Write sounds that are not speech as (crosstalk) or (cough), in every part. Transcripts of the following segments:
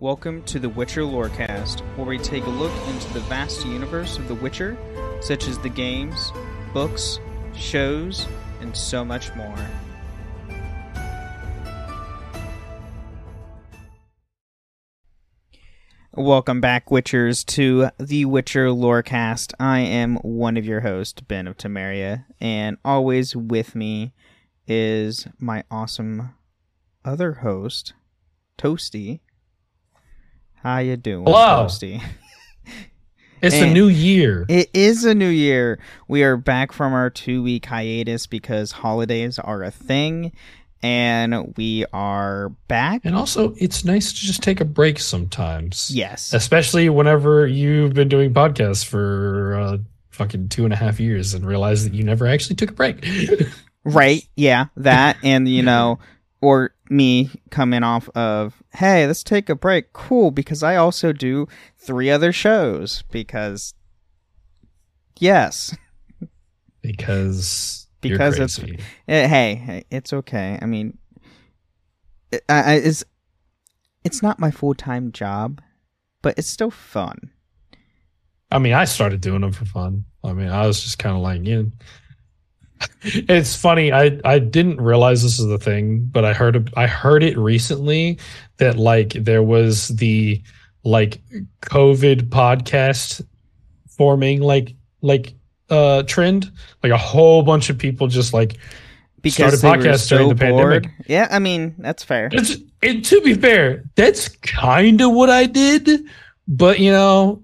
Welcome to the Witcher Lorecast, where we take a look into the vast universe of The Witcher, such as the games, books, shows, and so much more. Welcome back, Witchers, to the Witcher Lorecast. I am one of your hosts, Ben of Temeria, and always with me is my awesome other host, Toasty. How you doing, Hello. Toasty? (laughs) It's a new year. It is a new year. We are back from our two week hiatus because holidays are a thing, and we are back. And also, it's nice to just take a break sometimes. Yes. Especially whenever you've been doing podcasts for uh, fucking two and a half years and realize that you never actually took a break. (laughs) Right. Yeah. That, and, you know, or me coming off of, hey, let's take a break. Cool. Because I also do three other shows. Because, yes. because (laughs) Because it's- crazy. Eh, hey, hey, it's okay. I mean, it, I, I, it's it's not my full time job, but it's still fun. I mean, I started doing them for fun. I mean, I was just kind of like, you know. It's funny. I I didn't realize this is the thing, but I heard I heard it recently that like there was the like COVID podcast forming like like uh trend. Like a whole bunch of people just like Because Started podcasts during so the pandemic. Yeah, I mean that's fair. it's and to be fair, that's kind of what I did, but you know,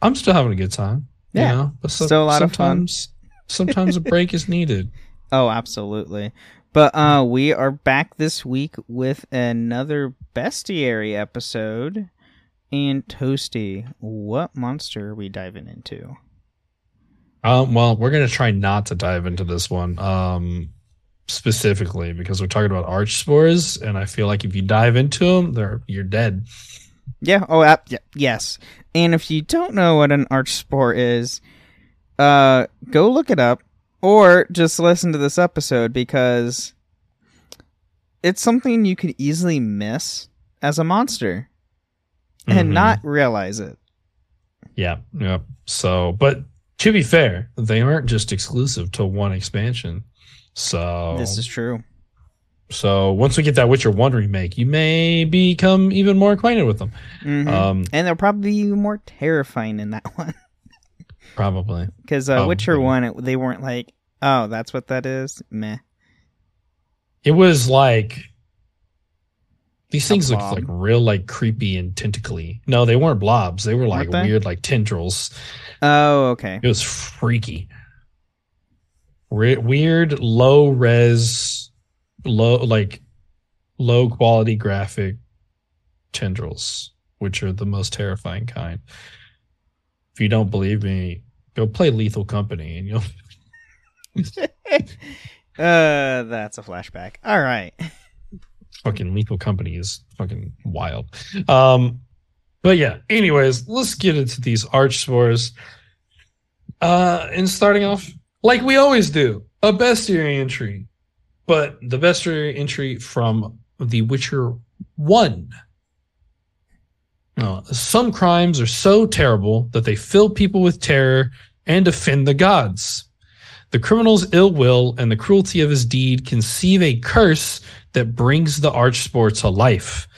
I'm still having a good time. you Yeah. know? but Still a lot of fun. Sometimes, a break is needed. (laughs) Oh, absolutely. But uh, we are back this week with another bestiary episode. And Toasty, what monster are we diving into? Um, well, we're gonna try not to dive into this one um, specifically because we're talking about arch spores, and I feel like if you dive into them, they're you're dead. Yeah. Oh, uh, yeah, yes. And if you don't know what an arch spore is, uh, go look it up or just listen to this episode because it's something you could easily miss as a monster and Mhm. not realize it. Yeah, yeah. So, but to be fair, they aren't just exclusive to one expansion. So This is true. So once we get that Witcher One remake, you may become even more acquainted with them. Mhm. Um, and they'll probably be more terrifying in that (laughs) one probably. because uh, Witcher one, it, they weren't like, oh, that's what that is. Meh. It was like these A things looked like real, like creepy and tentacly. No, they weren't blobs. They were like they? weird, like tendrils. Oh, okay. It was freaky. Re- weird, low res, low like low quality graphic tendrils, which are the most terrifying kind. If you don't believe me, go play Lethal Company and you'll (laughs) (laughs) Uh, that's a flashback. All right. fucking Lethal Company is fucking wild. Um, but yeah. Anyways, let's get into these arch spores. Uh, and starting off like we always do, a bestiary entry, but the bestiary entry from The Witcher One. Some crimes are so terrible that they fill people with terror and offend the gods. The criminal's ill will and the cruelty of his deed conceive a curse that brings the archspore to life.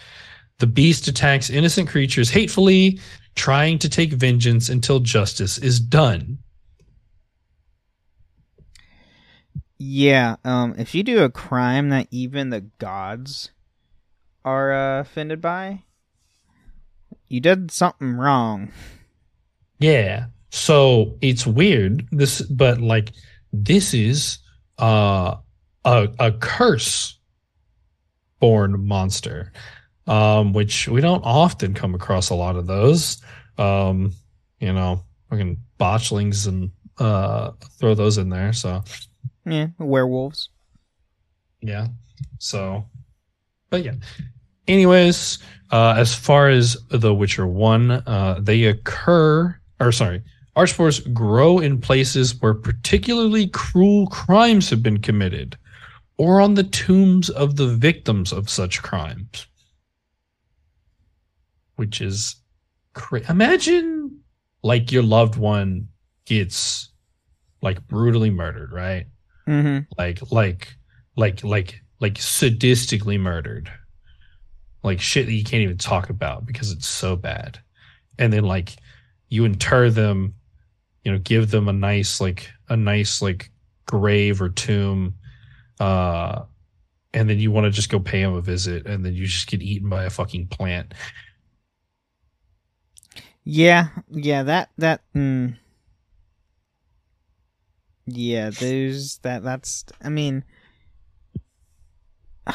The beast attacks innocent creatures hatefully, trying to take vengeance until justice is done. Yeah, um, if you do a crime that even the gods are uh, offended by, you did something wrong. Yeah. So it's weird. This, but like, this is uh, a a curse born monster, um, which we don't often come across a lot of those. Um, you know, fucking botchlings and uh, throw those in there. So Yeah, werewolves. yeah. So, but yeah. Anyways, uh, as far as The Witcher 1, uh, they occur, or sorry, Archspores grow in places where particularly cruel crimes have been committed or on the tombs of the victims of such crimes. Which is cra- imagine like your loved one gets like brutally murdered, right? Mm-hmm. like like like like like sadistically murdered like shit that you can't even talk about because it's so bad and then like you inter them you know give them a nice like a nice like grave or tomb uh and then you want to just go pay them a visit and then you just get eaten by a fucking plant Yeah, yeah, that that. Mm, yeah, there's that. That's. I mean,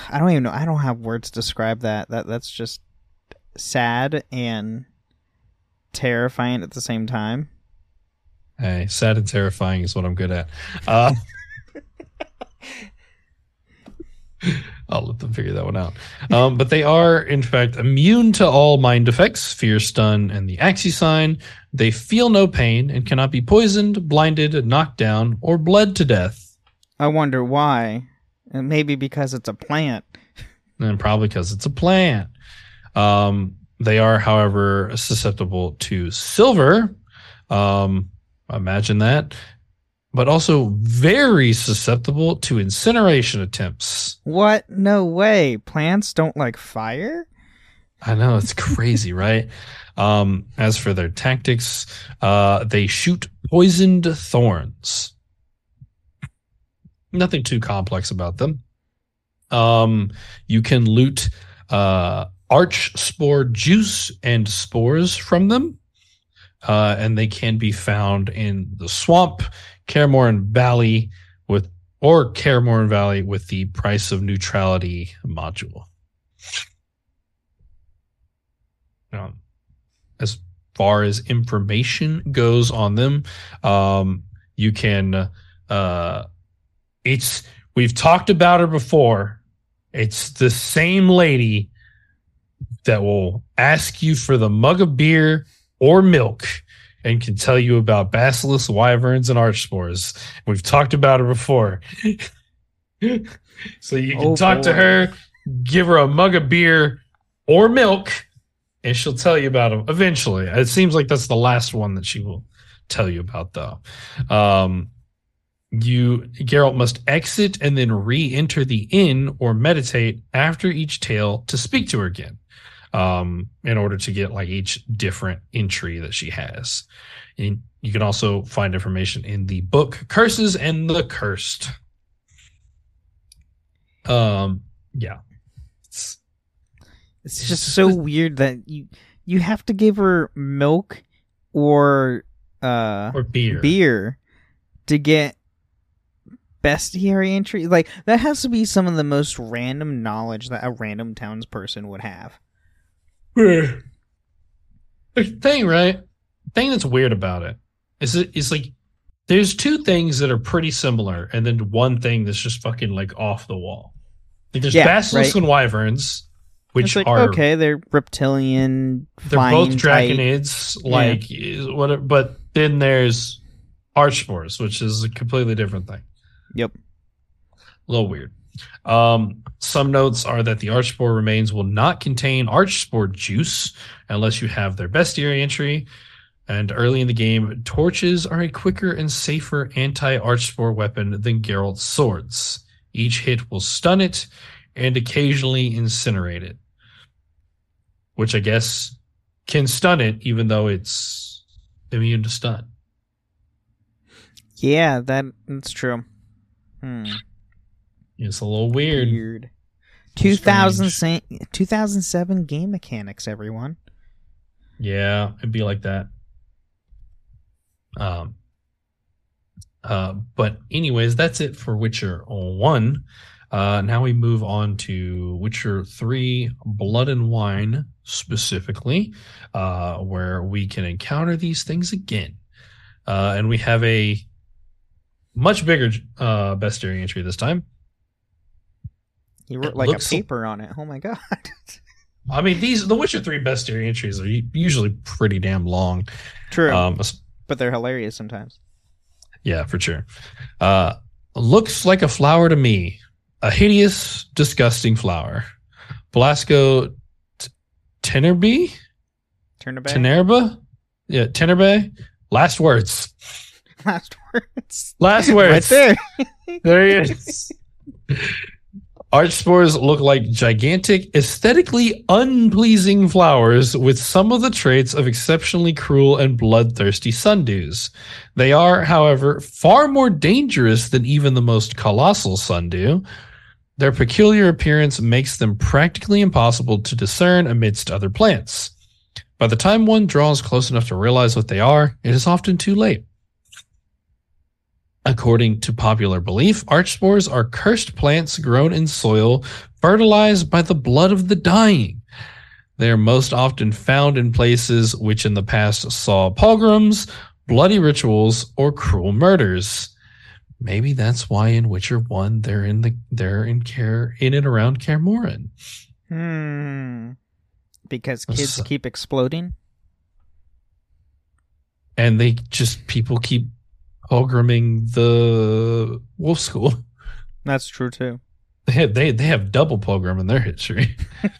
I don't even know. I don't have words to describe that. That that's just sad and terrifying at the same time. hey sad and terrifying is what i'm good at uh (laughs) I'll let them figure that one out. Um, but they are, in fact, immune to all mind effects, fear, stun, and the Axii sign. They feel no pain and cannot be poisoned, blinded, knocked down, or bled to death. I wonder why. And maybe because it's a plant. And probably because it's a plant. Um, they are, however, susceptible to silver. Um, imagine that. But also very susceptible to incineration attempts. What? No way. Plants don't like fire? I know it's crazy, (laughs) right? Um, as for their tactics, uh, they shoot poisoned thorns. Nothing too complex about them. Um, you can loot uh, arch spore juice and spores from them, uh, and they can be found in the swamp, Kaer Morhen Valley, with or Kaer Morhen Valley with the price of neutrality module. Um, as far as information goes on them, um, you can. Uh, it's we've talked about her before. It's the same lady that will ask you for the mug of beer or milk and can tell you about basilisks, wyverns, and arch spores. We've talked about her before. (laughs) so you can Oh, talk to her, give her a mug of beer or milk, and she'll tell you about them eventually. It seems like that's the last one that she will tell you about, though. Um, you Geralt must exit and then re-enter the inn or meditate after each tale to speak to her again. Um, in order to get like each different entry that she has. And you can also find information in the book Curses and the Cursed. Um, yeah. It's, It's just so weird that you you have to give her milk or uh or beer. beer to get bestiary entry. Like that has to be some of the most random knowledge that a random townsperson would have. the thing, right? The thing that's weird about it is it is like there's two things that are pretty similar, and then one thing that's just fucking like off the wall. Like there's Yeah, basilisks right. and wyverns, which like are okay, they're reptilian. they're both type. draconids, like is whatever. But then there's archspores, which is a completely different thing. Yep. a little weird. Um, some notes are that the Archspore remains will not contain Archspore juice unless you have their bestiary entry. And early in the game, torches are a quicker and safer anti Archspore weapon than Geralt's swords. Each hit will stun it and occasionally incinerate it. which I guess can stun it, even though it's immune to stun. Yeah, that that's true. Hmm. It's a little weird. Weird. 2000 2007 game mechanics, everyone. Yeah, it'd be like that. Um. Uh, but anyways, that's it for Witcher One. Uh, now we move on to Witcher Three: Blood and Wine, specifically, uh, where we can encounter these things again, uh, and we have a much bigger uh, bestiary entry this time. You wrote It like a paper on it. Oh my god. (laughs) I mean, these the Witcher Three bestiary entries are usually pretty damn long. True, Um, but they're hilarious sometimes. Yeah, for sure. Uh, looks like a flower to me. A hideous, disgusting flower. Blasco t- Tenerby? Turn it back. Tenerba? Yeah, Tenerbe. Last words. (laughs) Last words. Last right words. there. There he (laughs) is. Arch spores look like gigantic, aesthetically unpleasing flowers with some of the traits of exceptionally cruel and bloodthirsty sundews. They are, however, far more dangerous than even the most colossal sundew. Their peculiar appearance makes them practically impossible to discern amidst other plants. By the time one draws close enough to realize what they are, it is often too late. According to popular belief, archspores are cursed plants grown in soil fertilized by the blood of the dying. They are most often found in places which in the past saw pogroms, bloody rituals, or cruel murders. Maybe that's why in Witcher 1 they're in the they're in care in and around Kaer Morhen. Hmm. Because kids keep exploding. And they just people keep pogroming the wolf school. (laughs) That's true too. They have, they they have double pogrom in their history. (laughs)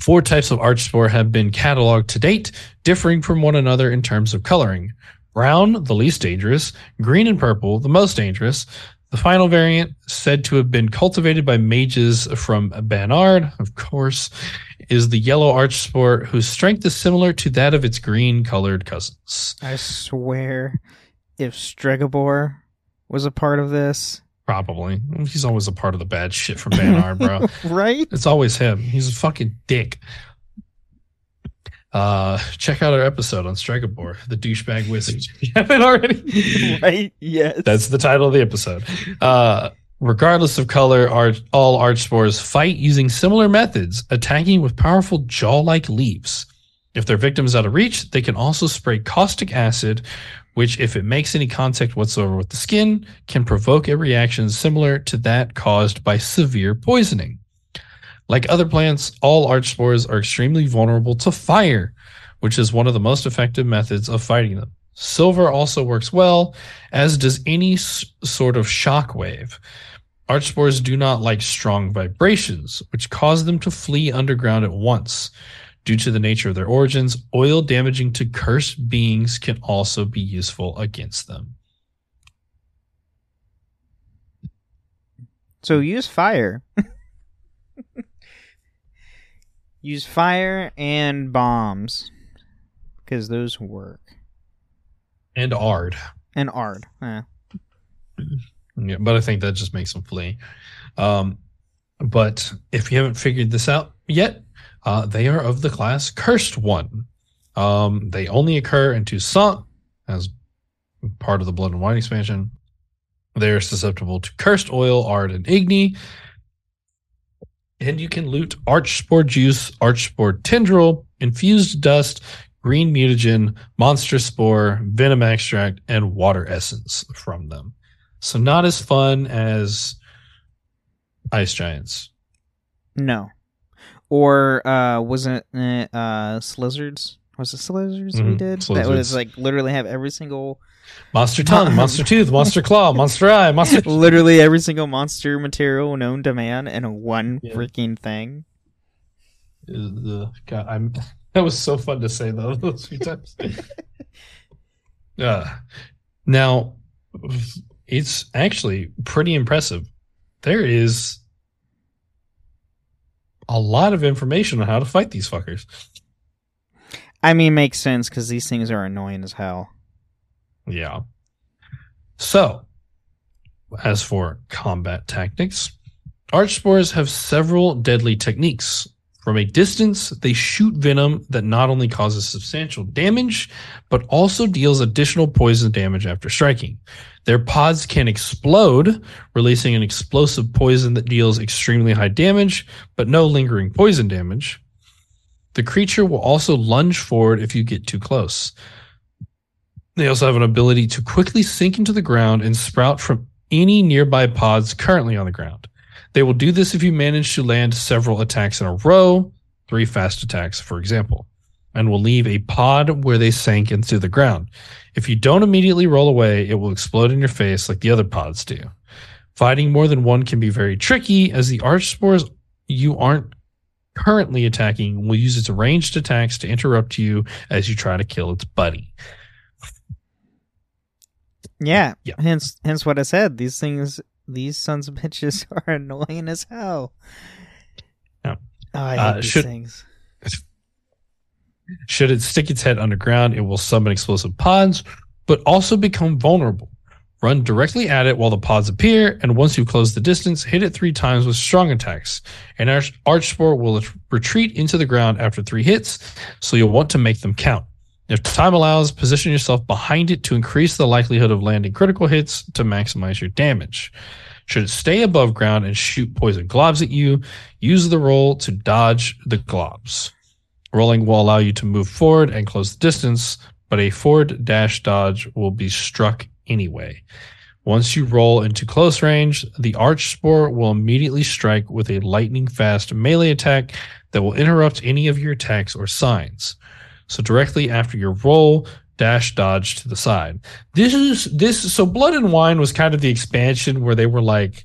Four types of archspore have been cataloged to date, differing from one another in terms of coloring. Brown, the least dangerous, green and purple, the most dangerous. The final variant, said to have been cultivated by mages from Ban Ard, of course, is the yellow archspore, whose strength is similar to that of its green colored cousins. I swear, if Stregobor was a part of this, Probably. He's always a part of the bad shit from Ban Ard, (laughs) bro. right? It's always him. He's a fucking dick. Uh, check out our episode on Stregobor, the douchebag wizard. (laughs) You haven't already. right? Yes. That's the title of the episode. Uh, regardless of color, arch, all archspores fight using similar methods, attacking with powerful jaw-like leaves. If their victim is out of reach, they can also spray caustic acid, which, if it makes any contact whatsoever with the skin, can provoke a reaction similar to that caused by severe poisoning. Like other plants, all archspores are extremely vulnerable to fire, which is one of the most effective methods of fighting them. Silver also works well, as does any s- sort of shock wave. Archspores do not like strong vibrations, which cause them to flee underground at once. Due to the nature of their origins, oil damaging to cursed beings can also be useful against them. So use fire. (laughs) use fire and bombs. Because those work. And Ard. And Ard. Eh. Yeah, but I think that just makes them flee. Um, but if you haven't figured this out yet, uh, they are of the class Cursed One. Um, they only occur in Toussaint as part of the Blood and Wine expansion. They are susceptible to Cursed Oil, Ard, and Igni. And you can loot Archspore Juice, Archspore Tendril, Infused Dust, Green Mutagen, Monster Spore, Venom Extract, and Water Essence from them. So not as fun as Ice Giants. No. Or uh wasn't it uh Slyzards? Was it Slyzards we Mhm, did? That was like literally have every single Monster Tongue, (clears throat) Monster Tooth, Monster Claw, Monster Eye, Monster. (laughs) literally every single monster material known to man in one Yeah. freaking thing. Uh, God, I'm. That was so fun to say though (laughs) those few times. (laughs) uh, now, it's actually pretty impressive. There is a lot of information on how to fight these fuckers. I mean, makes sense because these things are annoying as hell. Yeah. So, as for combat tactics, Archspores have several deadly techniques. From a distance, they shoot venom that not only causes substantial damage, but also deals additional poison damage after striking. Their pods can explode, releasing an explosive poison that deals extremely high damage, but no lingering poison damage. The creature will also lunge forward if you get too close. They also have an ability to quickly sink into the ground and sprout from any nearby pods currently on the ground. They will do this if you manage to land several attacks in a row, three fast attacks, for example, and will leave a pod where they sank into the ground. If you don't immediately roll away, it will explode in your face like the other pods do. Fighting more than one can be very tricky as the arch spores you aren't currently attacking will use its ranged attacks to interrupt you as you try to kill its buddy. Yeah. Yeah. Hence, hence what I said. These things, these sons of bitches (laughs) are annoying as hell. Oh, I hate Uh, these should- things. (laughs) Should it stick its head underground, it will summon explosive pods, but also become vulnerable. Run directly at it while the pods appear, and once you close the distance, hit it three times with strong attacks. An arch, arch spore will retreat into the ground after three hits, so you'll want to make them count. If time allows, position yourself behind it to increase the likelihood of landing critical hits to maximize your damage. Should it stay above ground and shoot poison globs at you, use the roll to dodge the globs. Rolling will allow you to move forward and close the distance, but a forward dash dodge will be struck anyway. Once you roll into close range, the arch spore will immediately strike with a lightning fast melee attack that will interrupt any of your attacks or signs. So directly after your roll, dash dodge to the side. This is this so blood and wine was kind of the expansion where they were like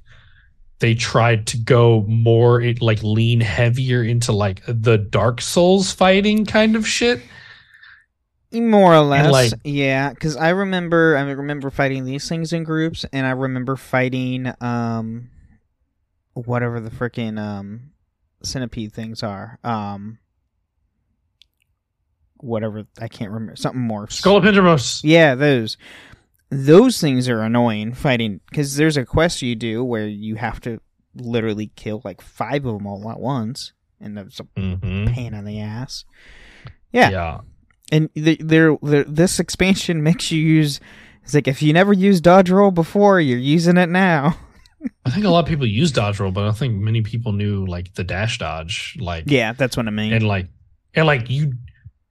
they tried to go more it, like lean heavier into like the Dark Souls fighting kind of shit. More or less, like- yeah. Because I remember, I remember fighting these things in groups, and I remember fighting, um, whatever the freaking um centipede things are, um, whatever I can't remember, something more. Scolopendromorphs. Yeah, those. Those things are annoying fighting because there's a quest you do where you have to literally kill like five of them all at once, and that's a Mm-hmm. pain in the ass. Yeah, yeah. and the, they're, they're, this expansion makes you use. It's like if you never used dodge roll before, you're using it now. I think a lot of people use dodge roll, but I think many people knew like the dash dodge, like Yeah, that's what I mean. and like and like you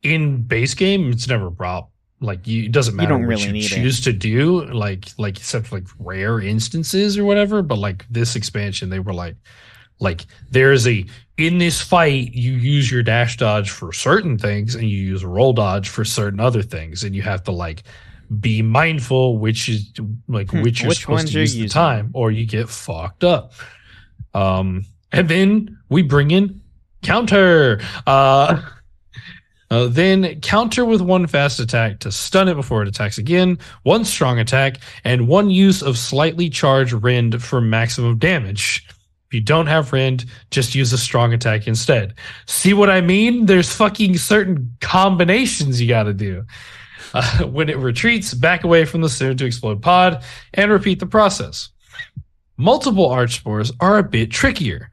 in base game, it's never brought. Like you, it doesn't You matter don't what really you need it. choose to do. Like like except for like rare instances or whatever. But like this expansion, they were like like there's a in this fight you use your dash dodge for certain things and you use roll dodge for certain other things, and you have to like be mindful which is like Hmm, which you're which supposed to use the time or you get fucked up. Um, and then we bring in counter. Uh, (laughs) uh, then counter with one fast attack to stun it before it attacks again, one strong attack, and one use of slightly charged rend for maximum damage. If you don't have rend, just use a strong attack instead. See what I mean? There's fucking certain combinations you got to do. Uh, (laughs) when it retreats, back away from the soon to explode pod and repeat the process. Multiple arch spores are a bit trickier.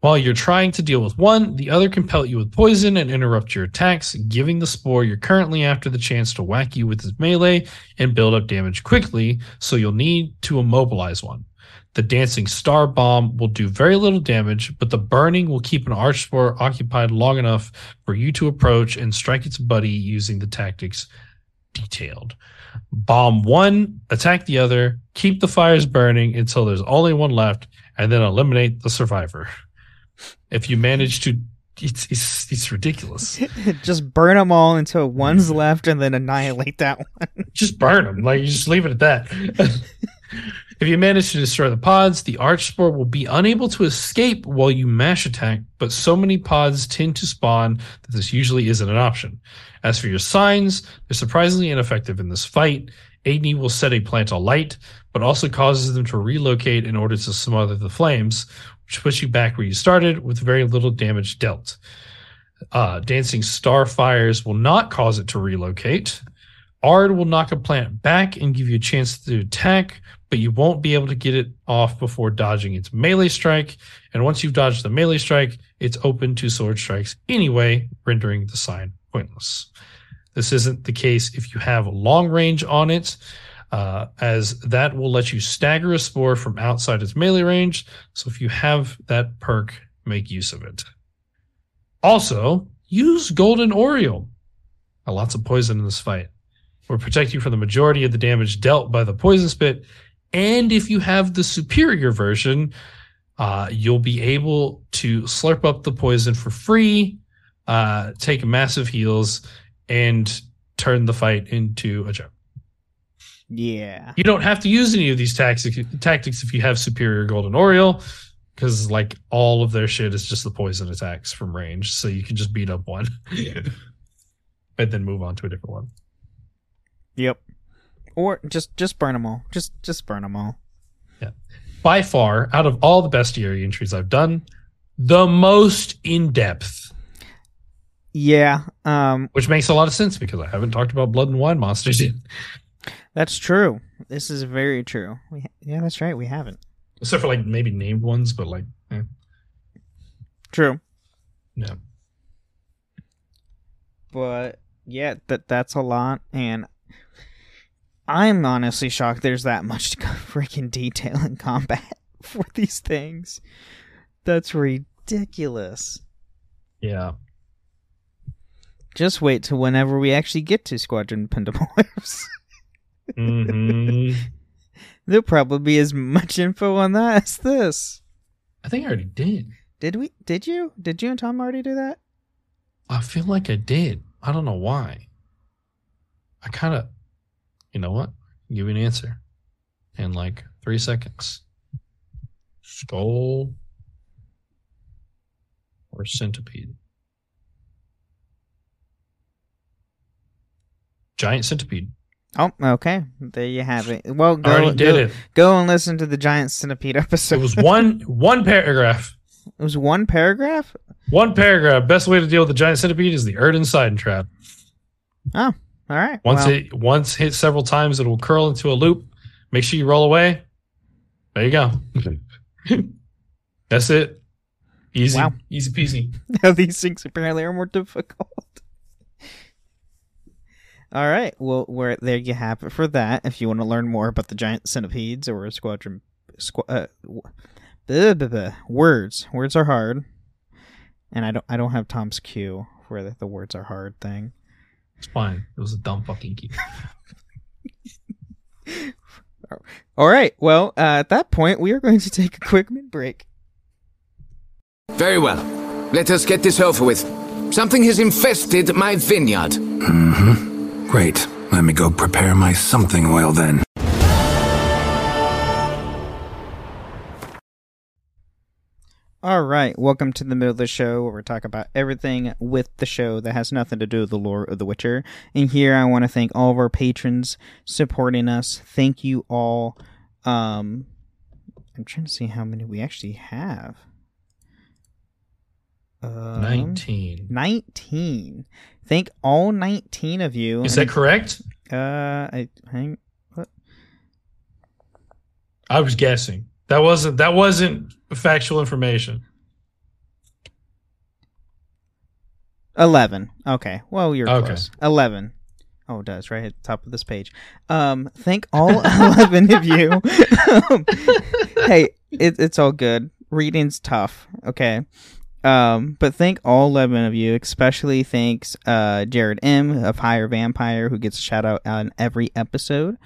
While you're trying to deal with one, the other can pelt you with poison and interrupt your attacks, giving the spore you're currently after the chance to whack you with his melee and build up damage quickly, so you'll need to immobilize one. The dancing star bomb will do very little damage, but the burning will keep an arch spore occupied long enough for you to approach and strike its buddy using the tactics detailed. Bomb one, attack the other, keep the fires burning until there's only one left, and then eliminate the survivor. (laughs) If you manage to, it's it's, it's ridiculous. (laughs) Just burn them all until one's left, and then annihilate that one. (laughs) just burn them. Like you just leave it at that. (laughs) if you manage to destroy the pods, the arch spore will be unable to escape while you mash attack, but so many pods tend to spawn that this usually isn't an option. As for your signs, they're surprisingly ineffective in this fight. Igni will set a plant alight, but also causes them to relocate in order to smother the flames, which puts you back where you started with very little damage dealt. Uh, Dancing Starfires will not cause it to relocate. Ard will knock a plant back and give you a chance to attack, but you won't be able to get it off before dodging its melee strike. And once you've dodged the melee strike, it's open to sword strikes anyway, rendering the sign pointless. This isn't the case if you have long range on it, uh, as that will let you stagger a spore from outside its melee range. So if you have that perk, make use of it. Also, use Golden Oriole. Lots of poison in this fight. Will protect you from the majority of the damage dealt by the poison spit. And if you have the superior version, uh, you'll be able to slurp up the poison for free, uh, take massive heals, and turn the fight into a joke. Yeah. You don't have to use any of these tactics tactics if you have superior golden oriole, because like all of their shit is just the poison attacks from range, so you can just beat up one, (laughs) and then move on to a different one. Yep. Or just just burn them all. Just just burn them all. Yeah. By far, out of all the bestiary entries I've done, the most in depth, Yeah. Um. which makes a lot of sense because I haven't talked about blood and wine monsters yet, That's true. This is very true. We, yeah, that's right. We haven't. except for like maybe named ones, but like, eh, True. yeah. But yeah, that that's a lot, and I'm honestly shocked. There's that much (laughs) freaking detail in combat (laughs) for these things. That's ridiculous. Yeah. Just wait till whenever we actually get to Squadron Pendemorphs. (laughs) hmm (laughs) There'll probably be as much info on that as this. I think I already did. Did we? Did you? Did you and Tom already do that? I feel like I did. I don't know why. I kind of, you know what? I'll give you an answer in like three seconds. Skull or centipede? Giant centipede. Oh, okay. There you have it. Well, go go, it. go and listen to the Giant Centipede episode. It was one one paragraph. (laughs) It was one paragraph. One paragraph. Best way to deal with the giant centipede is the Yrden side trap. Oh, all right. Once well, it once hit several times, it will curl into a loop. Make sure you roll away. There you go. (laughs) That's it. Easy, Wow. easy peasy. (laughs) Now these things apparently are more difficult. All right. Well, where there you have it for that. If you want to learn more about the giant centipedes or squadron, squ- uh, w- blah, blah, blah. words. Words are hard, and I don't. I don't have Tom's cue for the, the words are hard thing. It's fine. It was a dumb fucking key. (laughs) All right. Well, uh, at that point, we are going to take a quick mid break. Very well. Let us get this over with. Something has infested my vineyard. Great. Let me go prepare my something oil then. All right, welcome to the middle of the show where we talk about everything with the show that has nothing to do with the lore of The Witcher. And here I want to thank all of our patrons supporting us. Thank you all. Um, I'm trying to see how many we actually have. Um, Nineteen. 19. Thank all 19 of you. Is that correct? Uh, I hang. What? I was guessing. That wasn't that wasn't factual information. 11. Okay. Well, you're Okay. close. 11. Oh, it does, right at the top of this page. Um, thank all (laughs) 11 of you. (laughs) Um, hey, it, it's all good. Reading's tough, okay? Um, but thank all 11 of you, especially thanks uh, Jared M. of Higher Vampire, who gets a shout out on every episode.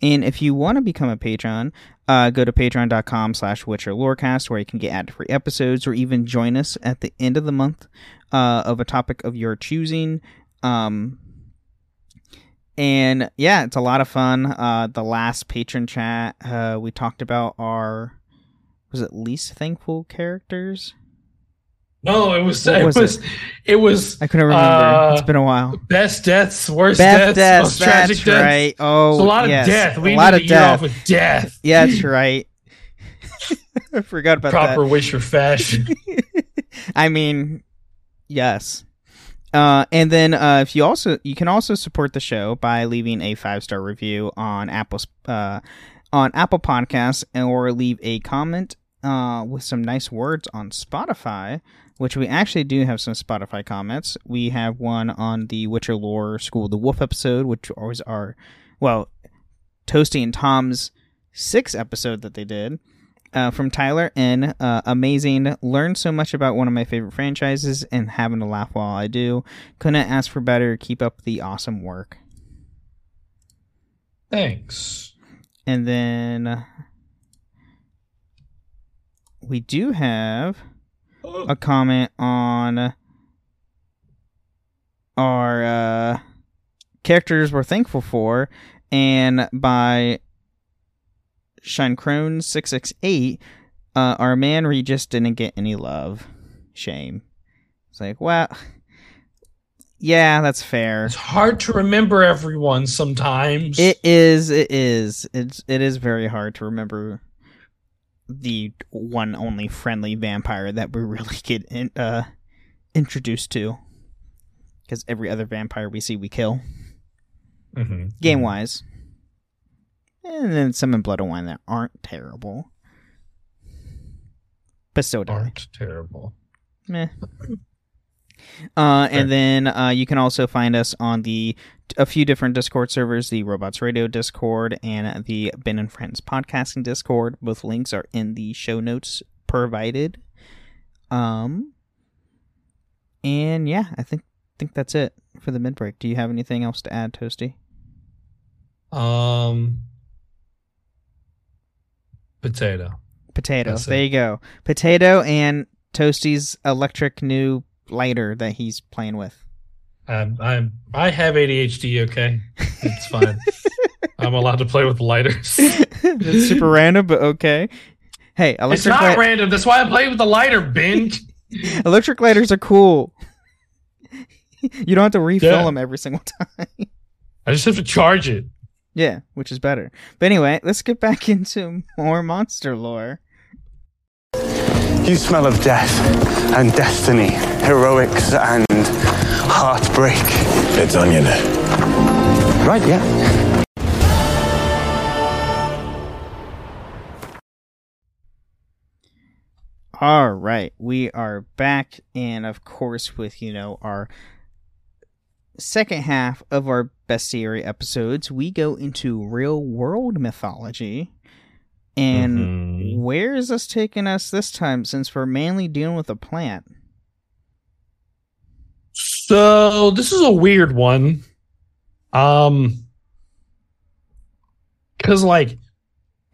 And if you want to become a patron, uh, go to patreon.com slash Witcher Lorecast, where you can get ad-free episodes or even join us at the end of the month uh, of a topic of your choosing. Um, and yeah, it's a lot of fun. Uh, the last patron chat, uh, we talked about our, was it least thankful characters? No, it was it was it? it, was I couldn't remember. Uh, it's been a while. best deaths, worst Beth deaths, death, most tragic that's deaths. right. Oh, It's a lot of yes, death. We a lot need of death. off with death. Yeah, that's right. (laughs) I forgot about Proper that. wish or fashion. (laughs) I mean, yes. Uh, and then uh, if you also you can also support the show by leaving a five star review on Apple uh, on Apple Podcasts or leave a comment uh, with some nice words on Spotify, which we actually do have some Spotify comments. We have one on the Witcher Lore School of the Wolf episode, which always are well, Toasty and Tom's sixth episode that they did uh, from Tyler N. Uh, amazing. Learned so much about one of my favorite franchises and having to laugh while I do. Couldn't ask for better. Keep up the awesome work. Thanks. And then uh, we do have a comment on our uh, characters we're thankful for, and by Shine Crone six six eight, uh, our man Regis didn't get any love. Shame. It's like, well, yeah, that's fair. It's hard to remember everyone sometimes. It is. It is. It's. It is very hard to remember the one only friendly vampire that we really (laughs) get in, uh, introduced to. Because every other vampire we see, we kill Mhm. game wise. And then some in Blood and Wine that aren't terrible, but still die. aren't terrible. Meh. (laughs) Uh, and then uh, you can also find us on the a few different Discord servers: the Robots Radio Discord and the Ben and Friends podcasting Discord. Both links are in the show notes provided. Um, and yeah, I think think that's it for the mid break. Do you have anything else to add, Toasty? Um, potato. Potato. That's there it. you go. Potato and Toasty's electric new lighter that he's playing with. I'm, I'm, I have ADHD. Okay, it's fine. (laughs) I'm allowed to play with lighters. (laughs) It's super random, but okay. Hey, It's not light- random. That's why I play with the lighter, Ben. (laughs) electric lighters are cool. you don't have to refill Yeah. them every single time. I just have to charge it. yeah, which is better. But anyway, let's get back into more monster lore. You smell of death and destiny, heroics and heartbreak. It's onion. Right, yeah. All right, we are back, and of course, with you know our second half of our bestiary episodes, we go into real world mythology. And Mhm. where is this taking us this time? Since we're mainly dealing with a plant. So this is a weird one. Um cuz like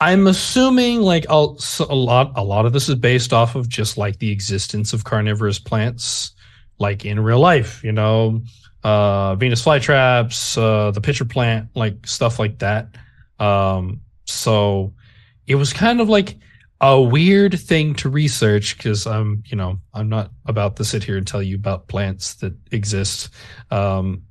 I'm assuming like a, a lot a lot of this is based off of just like the existence of carnivorous plants like in real life, you know, uh Venus flytraps, uh the pitcher plant, like stuff like that. Um so it was kind of like a weird thing to research because I'm, you know, I'm not about to sit here and tell you about plants that exist. Um,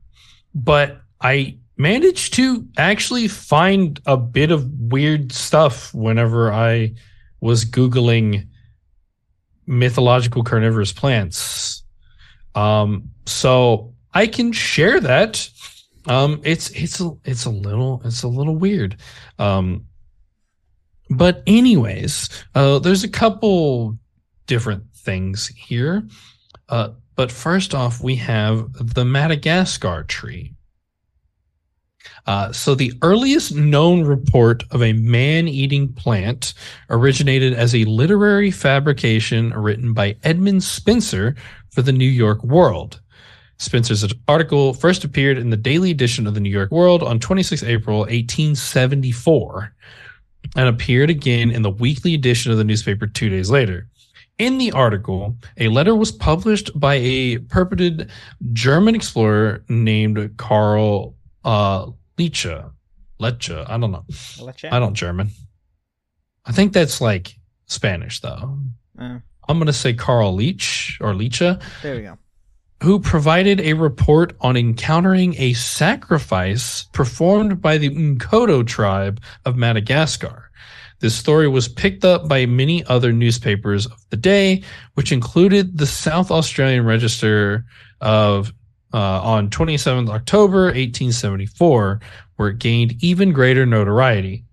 but I managed to actually find a bit of weird stuff whenever I was Googling mythological carnivorous plants. Um, so I can share that. Um, it's it's a, it's a little it's a little weird. Um, but anyways, uh, there's a couple different things here. Uh, but first off, we have the Madagascar tree. Uh, so the earliest known report of a man-eating plant originated as a literary fabrication written by Edmund Spencer for the New York World. Spencer's article first appeared in the daily edition of the New York World on 26 April 1874 and appeared again in the weekly edition of the newspaper two days later. In the article, a letter was published by a purported German explorer named Karl uh, Leche. Leche, I don't know. I don't German. I think that's like Spanish though. Uh, I'm gonna say Carl Leach or Lecha there we go. Who provided a report on encountering a sacrifice performed by the Mkodo tribe of Madagascar. This story was picked up by many other newspapers of the day, which included the South Australian Register of uh, on 27th October 1874, where it gained even greater notoriety.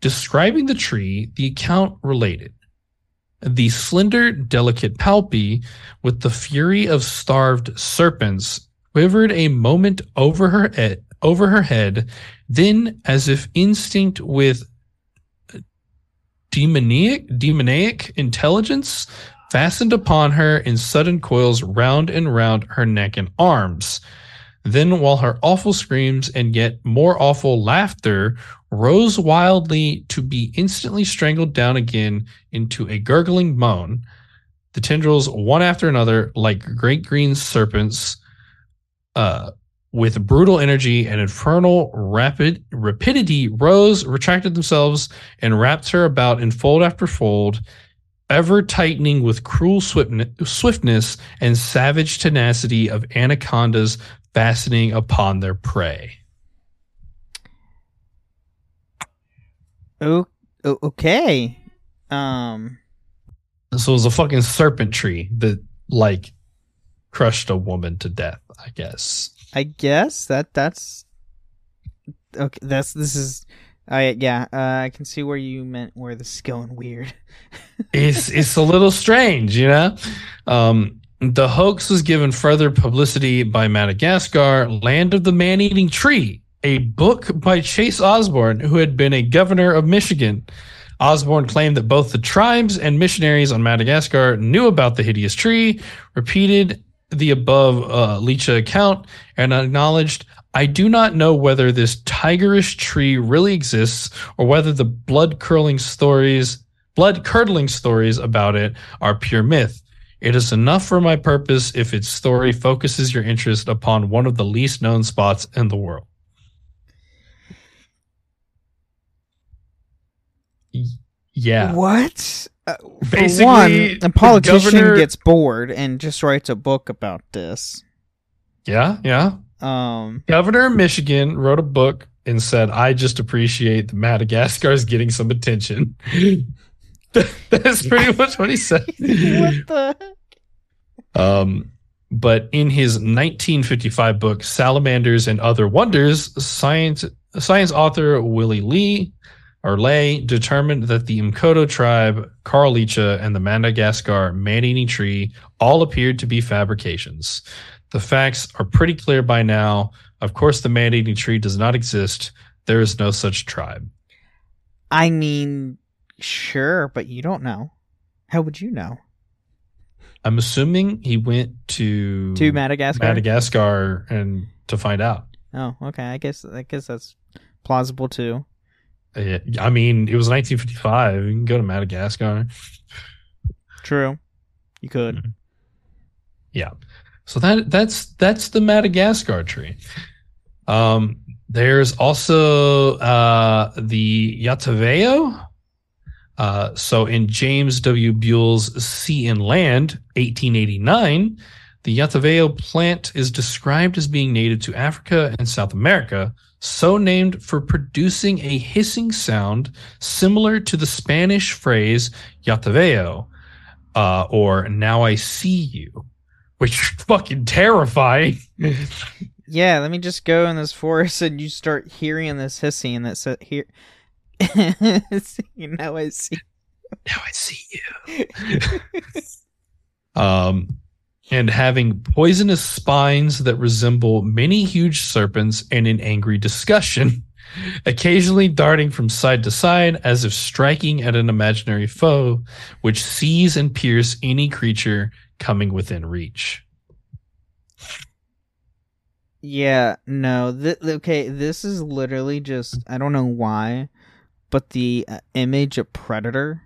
Describing the tree, the account related. The slender, delicate palpi, with the fury of starved serpents, quivered a moment over her head, over her head, then, as if instinct with demoniac, demoniac intelligence, fastened upon her in sudden coils round and round her neck and arms. Then, while her awful screams and yet more awful laughter rose wildly to be instantly strangled down again into a gurgling moan, the tendrils, one after another, like great green serpents, uh, with brutal energy and infernal rapid rapidity, rose, retracted themselves, and wrapped her about in fold after fold, ever tightening with cruel swiftness and savage tenacity of anacondas fastening upon their prey. Oh, okay. Um. So it was a fucking serpent tree that like crushed a woman to death. I guess. I guess that that's okay. That's this is. I yeah. Uh, I can see where you meant where this is going weird. (laughs) it's it's a little strange, you know. Um, the hoax was given further publicity by Madagascar, Land of the Man Eating Tree, a book by Chase Osborn, who had been a governor of Michigan. Osborn claimed that both the tribes and missionaries on Madagascar knew about the hideous tree, repeated the above uh, account, and acknowledged, I do not know whether this tigerish tree really exists or whether the blood curling stories, blood curdling stories about it are pure myth. It is enough for my purpose if its story focuses your interest upon one of the least known spots in the world. Yeah. What? Uh, Basically, one, a politician governor... gets bored and just writes a book about this. Yeah, yeah. Um, Governor of Michigan wrote a book and said, "I just appreciate that Madagascar is getting some attention." (laughs) That's pretty (laughs) much what he said. (laughs) what the? Heck? Um, but in his 1955 book Salamanders and Other Wonders, science science author Willy Ley or Lay determined that the Mkodo tribe, Carl Liche, and the Madagascar man-eating tree all appeared to be fabrications. The facts are pretty clear by now. Of course, the man-eating tree does not exist. There is no such tribe. I mean, Sure, but you don't know. How would you know? I'm assuming he went to to Madagascar, Madagascar, and to find out. Oh, okay. I guess I guess that's plausible too. Yeah, I mean, it was 1955. You can go to Madagascar. True, you could. Mm-hmm. Yeah. So that that's that's the Madagascar tree. Um, there's also uh, the Ya-te-veo, uh, so in James W. Buell's Sea and Land, 1889, the Ya-te-veo plant is described as being native to Africa and South America, so named for producing a hissing sound similar to the Spanish phrase Ya-te-veo, uh, or now I see you, which is fucking terrifying. (laughs) yeah, let me just go in this forest and you start hearing this hissing that said here (laughs) now I see. Now I see you. (laughs) um, and having poisonous spines that resemble many huge serpents and in angry discussion, (laughs) occasionally darting from side to side as if striking at an imaginary foe, which seize and pierce any creature coming within reach. Yeah, no. Th- okay, this is literally just I don't know why, but the uh, image of Predator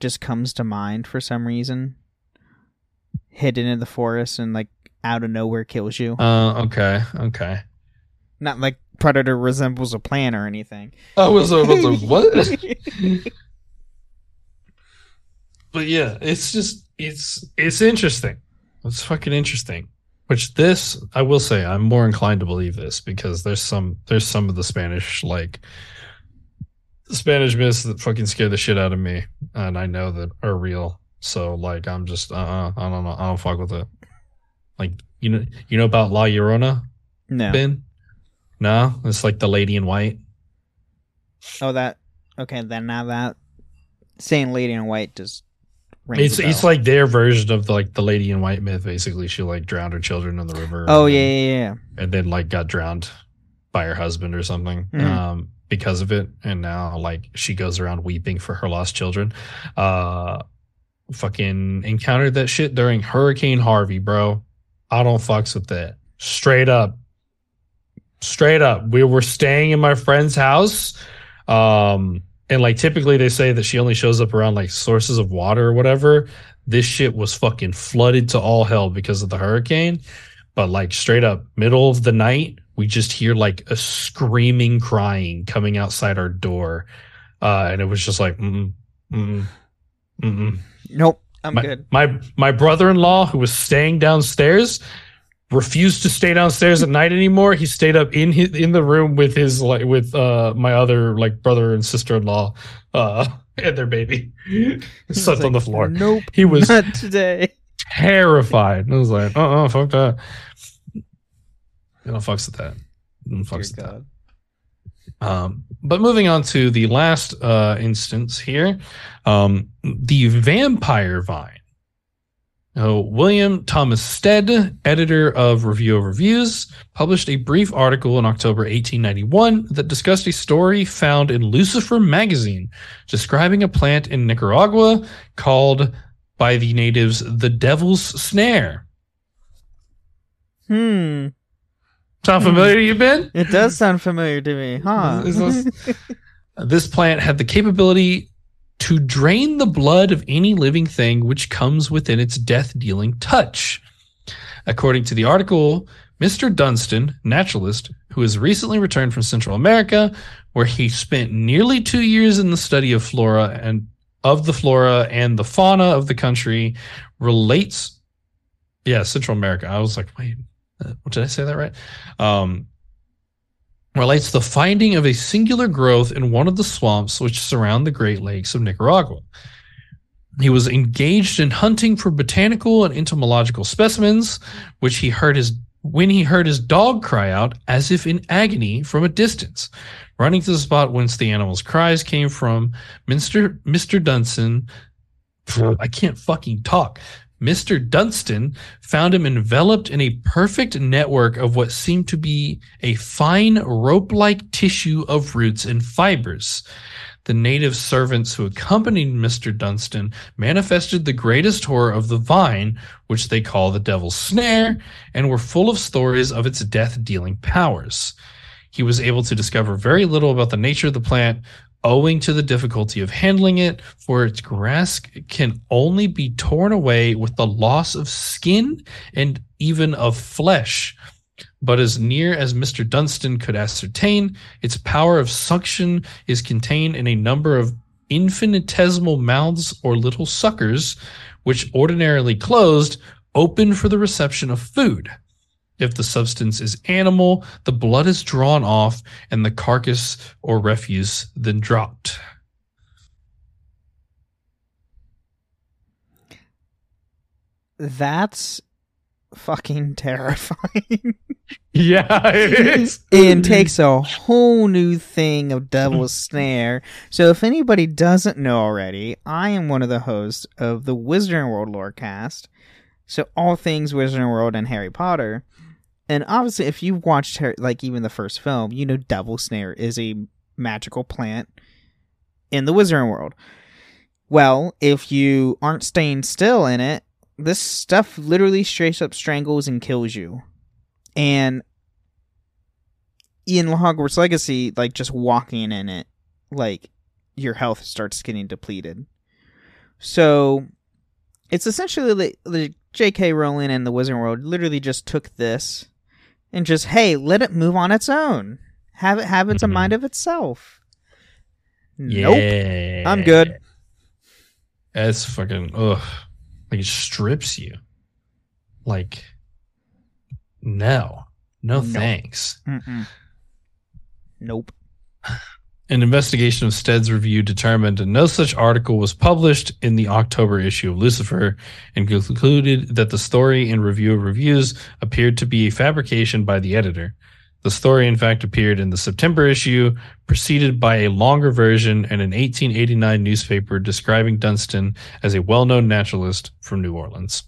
just comes to mind for some reason. Hidden in the forest and like out of nowhere kills you. Uh, okay, okay. Not like Predator resembles a plant or anything. Oh, was a, was a what? (laughs) but yeah, it's just it's it's interesting. It's fucking interesting. Which this, I will say, I'm more inclined to believe this because there's some there's some of the Spanish like Spanish myths that fucking scare the shit out of me, and I know that are real. So like, I'm just uh, uh I don't know, I don't fuck with it. Like you know, you know about La Llorona, No. Ben? No, it's like the lady in white. Oh, that. Okay, then now that saying "Lady in White" just rings It's it's like their version of like the lady in white myth. Basically, she like drowned her children in the river. Oh yeah, then- yeah, yeah. and then like got drowned by her husband or something Mhm. um because of it and now like she goes around weeping for her lost children uh fucking encountered that shit during hurricane harvey bro. I don't fucks with that. Straight up. Straight up. We were staying in my friend's house um and like typically they say that she only shows up around like sources of water or whatever. This shit was fucking flooded to all hell because of the hurricane. But like straight up middle of the night we just hear like a screaming crying coming outside our door. Uh and it was just like mm mm mm Nope, I'm my, good. my my brother-in-law who was staying downstairs refused to stay downstairs at night anymore he stayed up in his in the room with his like with uh my other like brother and sister-in-law uh (laughs) and their baby slept on the floor Nope, he was not today. terrified. I was like, uh uh fuck that. You know, fucks with that. Fucks with Dear that. Um, but moving on to the last uh, instance here, um, the vampire vine. Oh, William Thomas Stead, editor of Review of Reviews, published a brief article in October 1891 that discussed a story found in Lucifer magazine describing a plant in Nicaragua called by the natives the Devil's Snare. Hmm. Sound familiar to you, Ben? (laughs) It does sound familiar to me, huh? (laughs) This- plant had the capability to drain the blood of any living thing which comes within its death dealing touch. According to the article, Mr. Dunstan, naturalist, who has recently returned from Central America, where he spent nearly two years in the study of flora and of the flora and the fauna of the country, relates. Yeah, Central America. I was like, wait, uh, did I say that right? Um, relates the finding of a singular growth in one of the swamps which surround the Great Lakes of Nicaragua. He was engaged in hunting for botanical and entomological specimens, which he heard his when he heard his dog cry out as if in agony from a distance. Running to the spot whence the animal's cries came from, Mr. Mr. Dunson, I can't fucking talk. Mr. Dunstan found him enveloped in a perfect network of what seemed to be a fine rope like tissue of roots and fibers. The native servants who accompanied Mr. Dunstan manifested the greatest horror of the vine, which they call the devil's snare, and were full of stories of its death dealing powers. He was able to discover very little about the nature of the plant, owing to the difficulty of handling it, for its grass can only be torn away with the loss of skin and even of flesh. But as near as Mr. Dunstan could ascertain, its power of suction is contained in a number of infinitesimal mouths or little suckers, which ordinarily closed, open for the reception of food. If the substance is animal, the blood is drawn off and the carcass or refuse then dropped. That's fucking terrifying. (laughs) Yeah, it is. and takes a whole new thing of Devil's (laughs) Snare. So, if anybody doesn't know already, I am one of the hosts of the Wizarding World Lorecast. So, all things Wizarding World and Harry Potter. And obviously, if you've watched, Harry, like, even the first film, you know Devil's Snare is a magical plant in the Wizarding World. Well, if you aren't staying still in it, this stuff literally straight up strangles and kills you. And in Hogwarts Legacy, like just walking in it, like your health starts getting depleted. So it's essentially the, the J.K. Rowling and the Wizard World literally just took this and just hey, let it move on its own. Have it have its a Mhm. mind of itself. Nope. Yeah. I'm good. It's fucking ugh. Like it strips you. Like no. No No. thanks. Mm-mm. Nope. (laughs) An investigation of Stead's review determined no such article was published in the October issue of Lucifer and concluded that the story in Review of Reviews appeared to be a fabrication by the editor. The story, in fact, appeared in the September issue, preceded by a longer version and an 1889 newspaper describing Dunstan as a well known naturalist from New Orleans.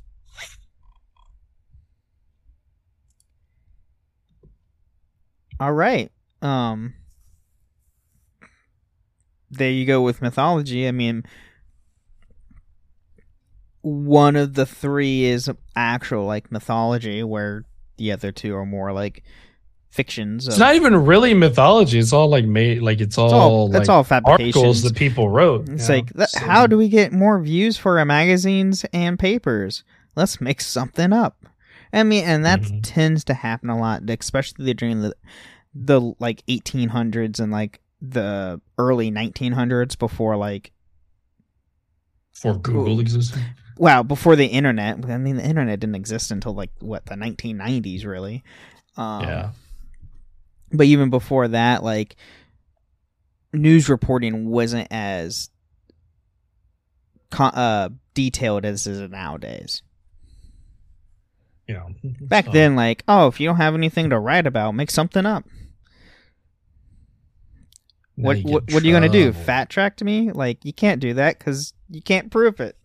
All right. Um there you go with mythology. I mean one of the three is actual like mythology where the other two are more like fictions. It's not even really mythology. It's all like made like it's all, it's all, like it's all articles fabrications. that people wrote. It's know? like, So- how do we get more views for our magazines and papers? Let's make something up. I mean, and that Mhm. tends to happen a lot, especially during the the like 1800s and like the early 1900s before like before Google existed? wow before the internet. I mean, the internet didn't exist until like what the 1990s, really. Um, yeah. but even before that like news reporting wasn't as co- uh detailed as it is nowadays You know. back then like oh if you don't have anything to write about make something up now what what, what are you gonna do fat track to me like you can't do that because you can't prove it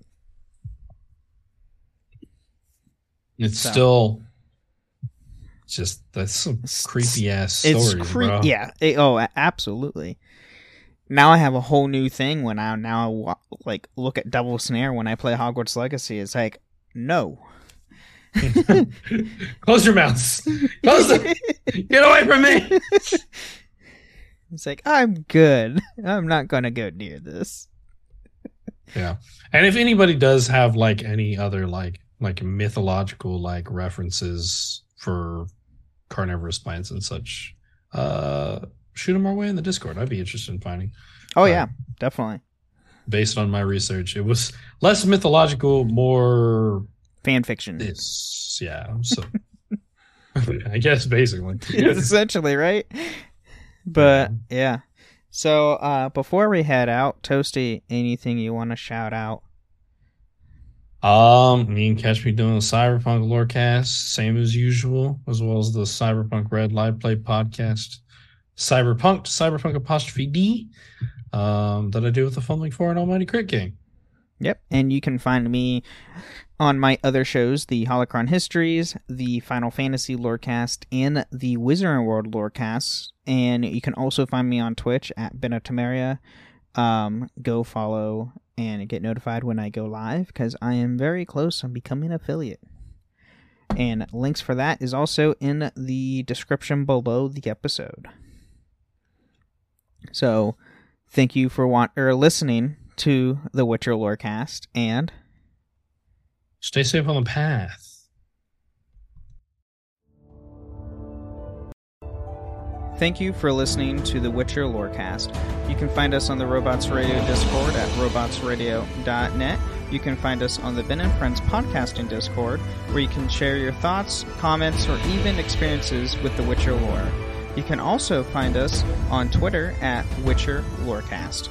It's So. still just that's some creepy ass it's stories, cre- bro. yeah it- oh absolutely now i have a whole new thing when i now like look at devil snare when i play hogwarts legacy it's like no (laughs) Close your mouths. Close. (laughs) Get away from me. (laughs) It's like I'm good. (laughs) I'm not gonna go near this. Yeah. And if anybody does have like any other like like mythological like references for carnivorous plants and such, uh shoot them our way in the Discord. I'd be interested in finding. Oh yeah, definitely Based on my research, it was less mythological, more fan fiction. this. Yeah. So (laughs) I guess basically. (laughs) Essentially, right? But yeah. So uh before we head out, Toasty, anything you want to shout out? Um, you can catch me doing the Cyberpunk Lorecast, same as usual, as well as the Cyberpunk Red Live Play podcast, Cyberpunk, Cyberpunk apostrophe D, um, that I do with the Fumbling for an Almighty Crit King. Yep. And you can find me on my other shows, the Holocron Histories, the Final Fantasy Lorecast, and the Wizarding World Lorecast. And you can also find me on Twitch at Benoftemeria. Um, go follow and get notified when I go live because I am very close on becoming an affiliate. And links for that is also in the description below the episode. So, thank you for want or listening to the Witcher Lorecast, and Stay safe on the path. thank you for listening to the Witcher Lorecast. You can find us on the Robots Radio Discord at robotsradio.net. You can find us on the Ben and Friends podcasting Discord, where you can share your thoughts, comments, or even experiences with the Witcher lore. You can also find us on Twitter at Witcher Lorecast.